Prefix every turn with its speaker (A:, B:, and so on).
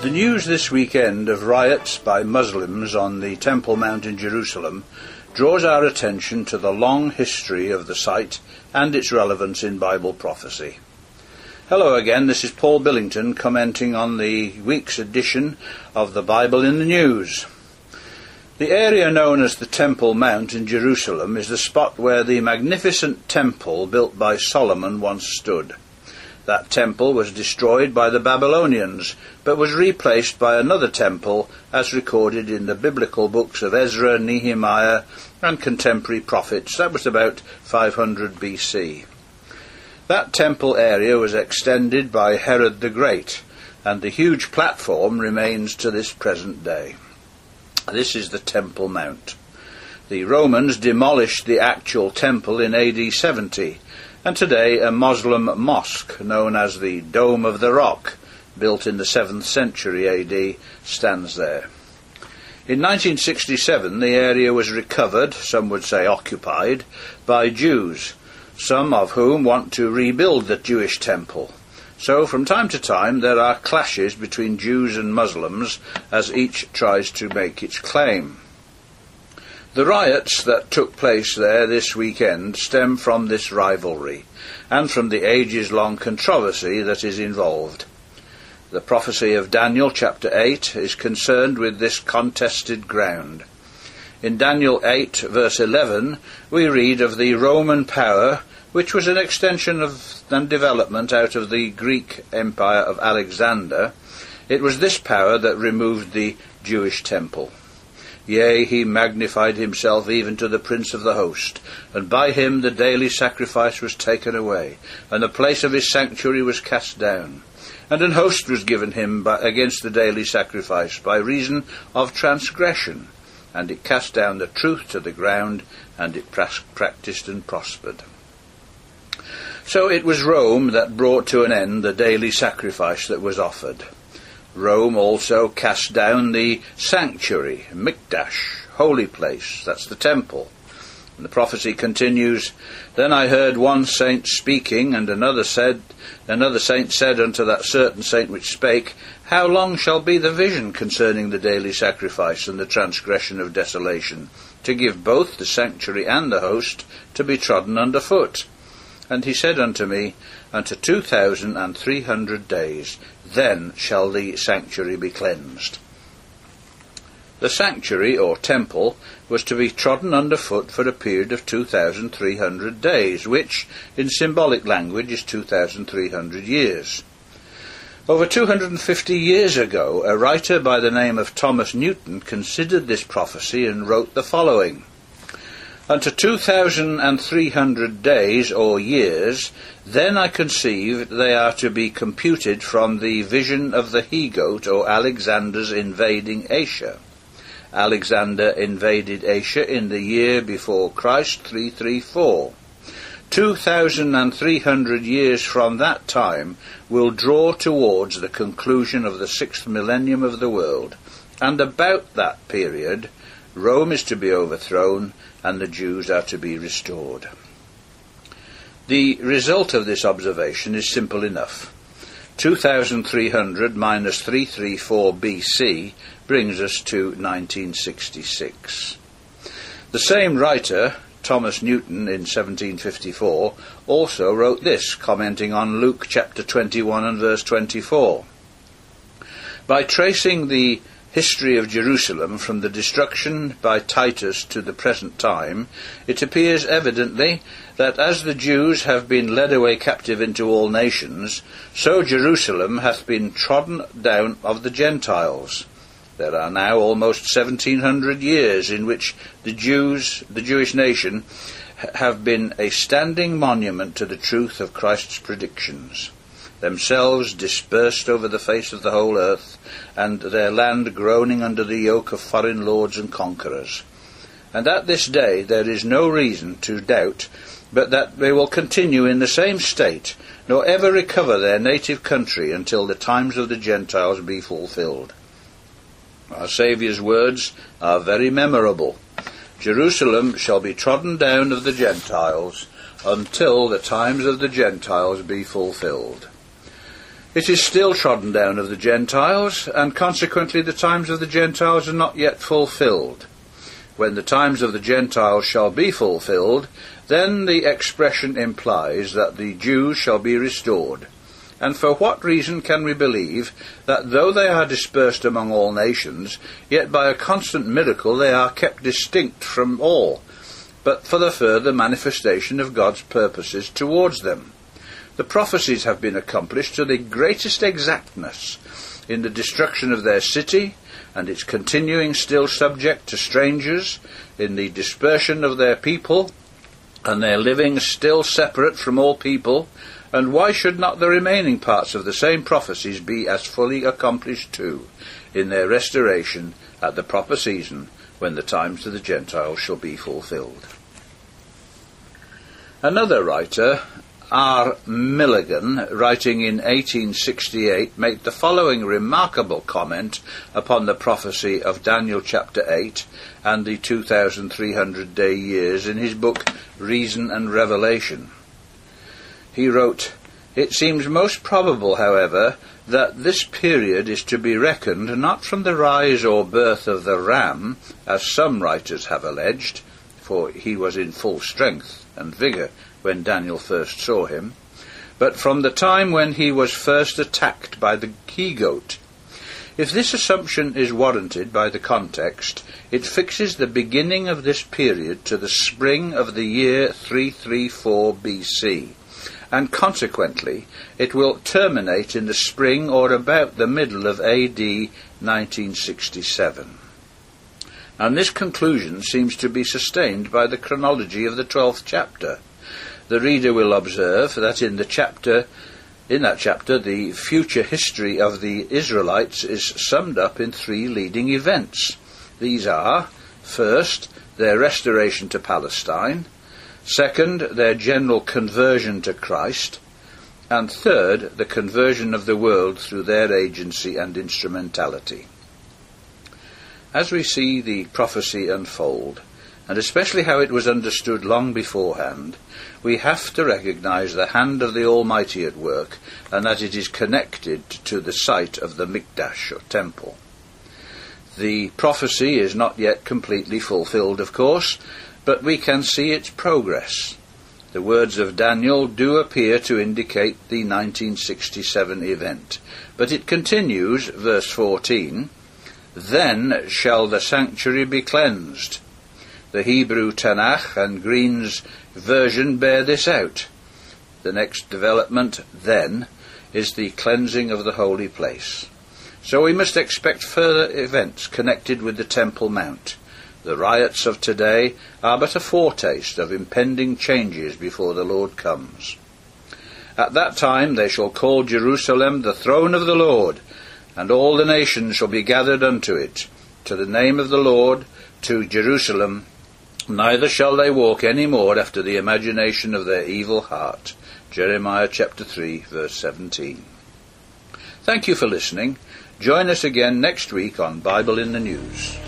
A: The news this weekend of riots by Muslims on the Temple Mount in Jerusalem draws our attention to the long history of the site and its relevance in Bible prophecy. Hello again, this is Paul Billington commenting on the week's edition of the Bible in the News. The area known as the Temple Mount in Jerusalem is the spot where the magnificent temple built by Solomon once stood. That temple was destroyed by the Babylonians, but was replaced by another temple as recorded in the biblical books of Ezra, Nehemiah, and contemporary prophets. That was about 500 BC. That temple area was extended by Herod the Great, and the huge platform remains to this present day. This is the Temple Mount. The Romans demolished the actual temple in AD 70 and today a Muslim mosque known as the Dome of the Rock, built in the 7th century AD, stands there. In 1967, the area was recovered, some would say occupied, by Jews, some of whom want to rebuild the Jewish temple. So, from time to time, there are clashes between Jews and Muslims as each tries to make its claim. The riots that took place there this weekend stem from this rivalry and from the ages long controversy that is involved. The prophecy of Daniel chapter 8 is concerned with this contested ground. In Daniel 8 verse 11 we read of the Roman power which was an extension of and development out of the Greek empire of Alexander. It was this power that removed the Jewish temple. Yea, he magnified himself even to the prince of the host, and by him the daily sacrifice was taken away, and the place of his sanctuary was cast down. And an host was given him by, against the daily sacrifice by reason of transgression, and it cast down the truth to the ground, and it practiced and prospered. So it was Rome that brought to an end the daily sacrifice that was offered. Rome also cast down the sanctuary, Mikdash, holy place, that's the temple. And the prophecy continues, Then I heard one saint speaking, and another said, another saint said unto that certain saint which spake, How long shall be the vision concerning the daily sacrifice and the transgression of desolation, to give both the sanctuary and the host to be trodden under foot? And he said unto me, Unto two thousand and three hundred days, then shall the sanctuary be cleansed. The sanctuary, or temple, was to be trodden under foot for a period of 2,300 days, which, in symbolic language, is 2,300 years. Over 250 years ago, a writer by the name of Thomas Newton considered this prophecy and wrote the following unto two thousand and three hundred days or years, then I conceive they are to be computed from the vision of the he goat or Alexander's invading Asia. Alexander invaded Asia in the year before Christ 334. 2,300 years from that time will draw towards the conclusion of the sixth millennium of the world, and about that period Rome is to be overthrown and the Jews are to be restored. The result of this observation is simple enough. 2300 minus 334 BC brings us to 1966. The same writer, Thomas Newton, in 1754, also wrote this, commenting on Luke chapter 21 and verse 24. By tracing the history of Jerusalem from the destruction by Titus to the present time, it appears evidently that as the Jews have been led away captive into all nations, so Jerusalem hath been trodden down of the Gentiles. There are now almost 1700 years in which the Jews, the Jewish nation, have been a standing monument to the truth of Christ's predictions themselves dispersed over the face of the whole earth, and their land groaning under the yoke of foreign lords and conquerors. And at this day there is no reason to doubt but that they will continue in the same state, nor ever recover their native country until the times of the Gentiles be fulfilled. Our Saviour's words are very memorable. Jerusalem shall be trodden down of the Gentiles until the times of the Gentiles be fulfilled. It is still trodden down of the Gentiles, and consequently the times of the Gentiles are not yet fulfilled. When the times of the Gentiles shall be fulfilled, then the expression implies that the Jews shall be restored. And for what reason can we believe that though they are dispersed among all nations, yet by a constant miracle they are kept distinct from all, but for the further manifestation of God's purposes towards them? The prophecies have been accomplished to the greatest exactness in the destruction of their city and its continuing still subject to strangers, in the dispersion of their people and their living still separate from all people, and why should not the remaining parts of the same prophecies be as fully accomplished too, in their restoration at the proper season, when the times of the Gentiles shall be fulfilled? Another writer R. Milligan, writing in 1868, made the following remarkable comment upon the prophecy of Daniel chapter 8 and the 2300 day years in his book Reason and Revelation. He wrote, It seems most probable, however, that this period is to be reckoned not from the rise or birth of the ram, as some writers have alleged, for he was in full strength and vigour when Daniel first saw him, but from the time when he was first attacked by the he goat. If this assumption is warranted by the context, it fixes the beginning of this period to the spring of the year 334 BC, and consequently it will terminate in the spring or about the middle of AD 1967. And this conclusion seems to be sustained by the chronology of the 12th chapter the reader will observe that in the chapter in that chapter the future history of the Israelites is summed up in three leading events. These are first their restoration to Palestine, second their general conversion to Christ, and third the conversion of the world through their agency and instrumentality. As we see the prophecy unfold, and especially how it was understood long beforehand, we have to recognize the hand of the Almighty at work and that it is connected to the site of the Mikdash or temple. The prophecy is not yet completely fulfilled, of course, but we can see its progress. The words of Daniel do appear to indicate the 1967 event, but it continues, verse 14, Then shall the sanctuary be cleansed the Hebrew Tanakh and Green's version bear this out. The next development, then, is the cleansing of the holy place. So we must expect further events connected with the Temple Mount. The riots of today are but a foretaste of impending changes before the Lord comes. At that time they shall call Jerusalem the throne of the Lord, and all the nations shall be gathered unto it, to the name of the Lord, to Jerusalem, Neither shall they walk any more after the imagination of their evil heart. Jeremiah chapter 3, verse 17. Thank you for listening. Join us again next week on Bible in the News.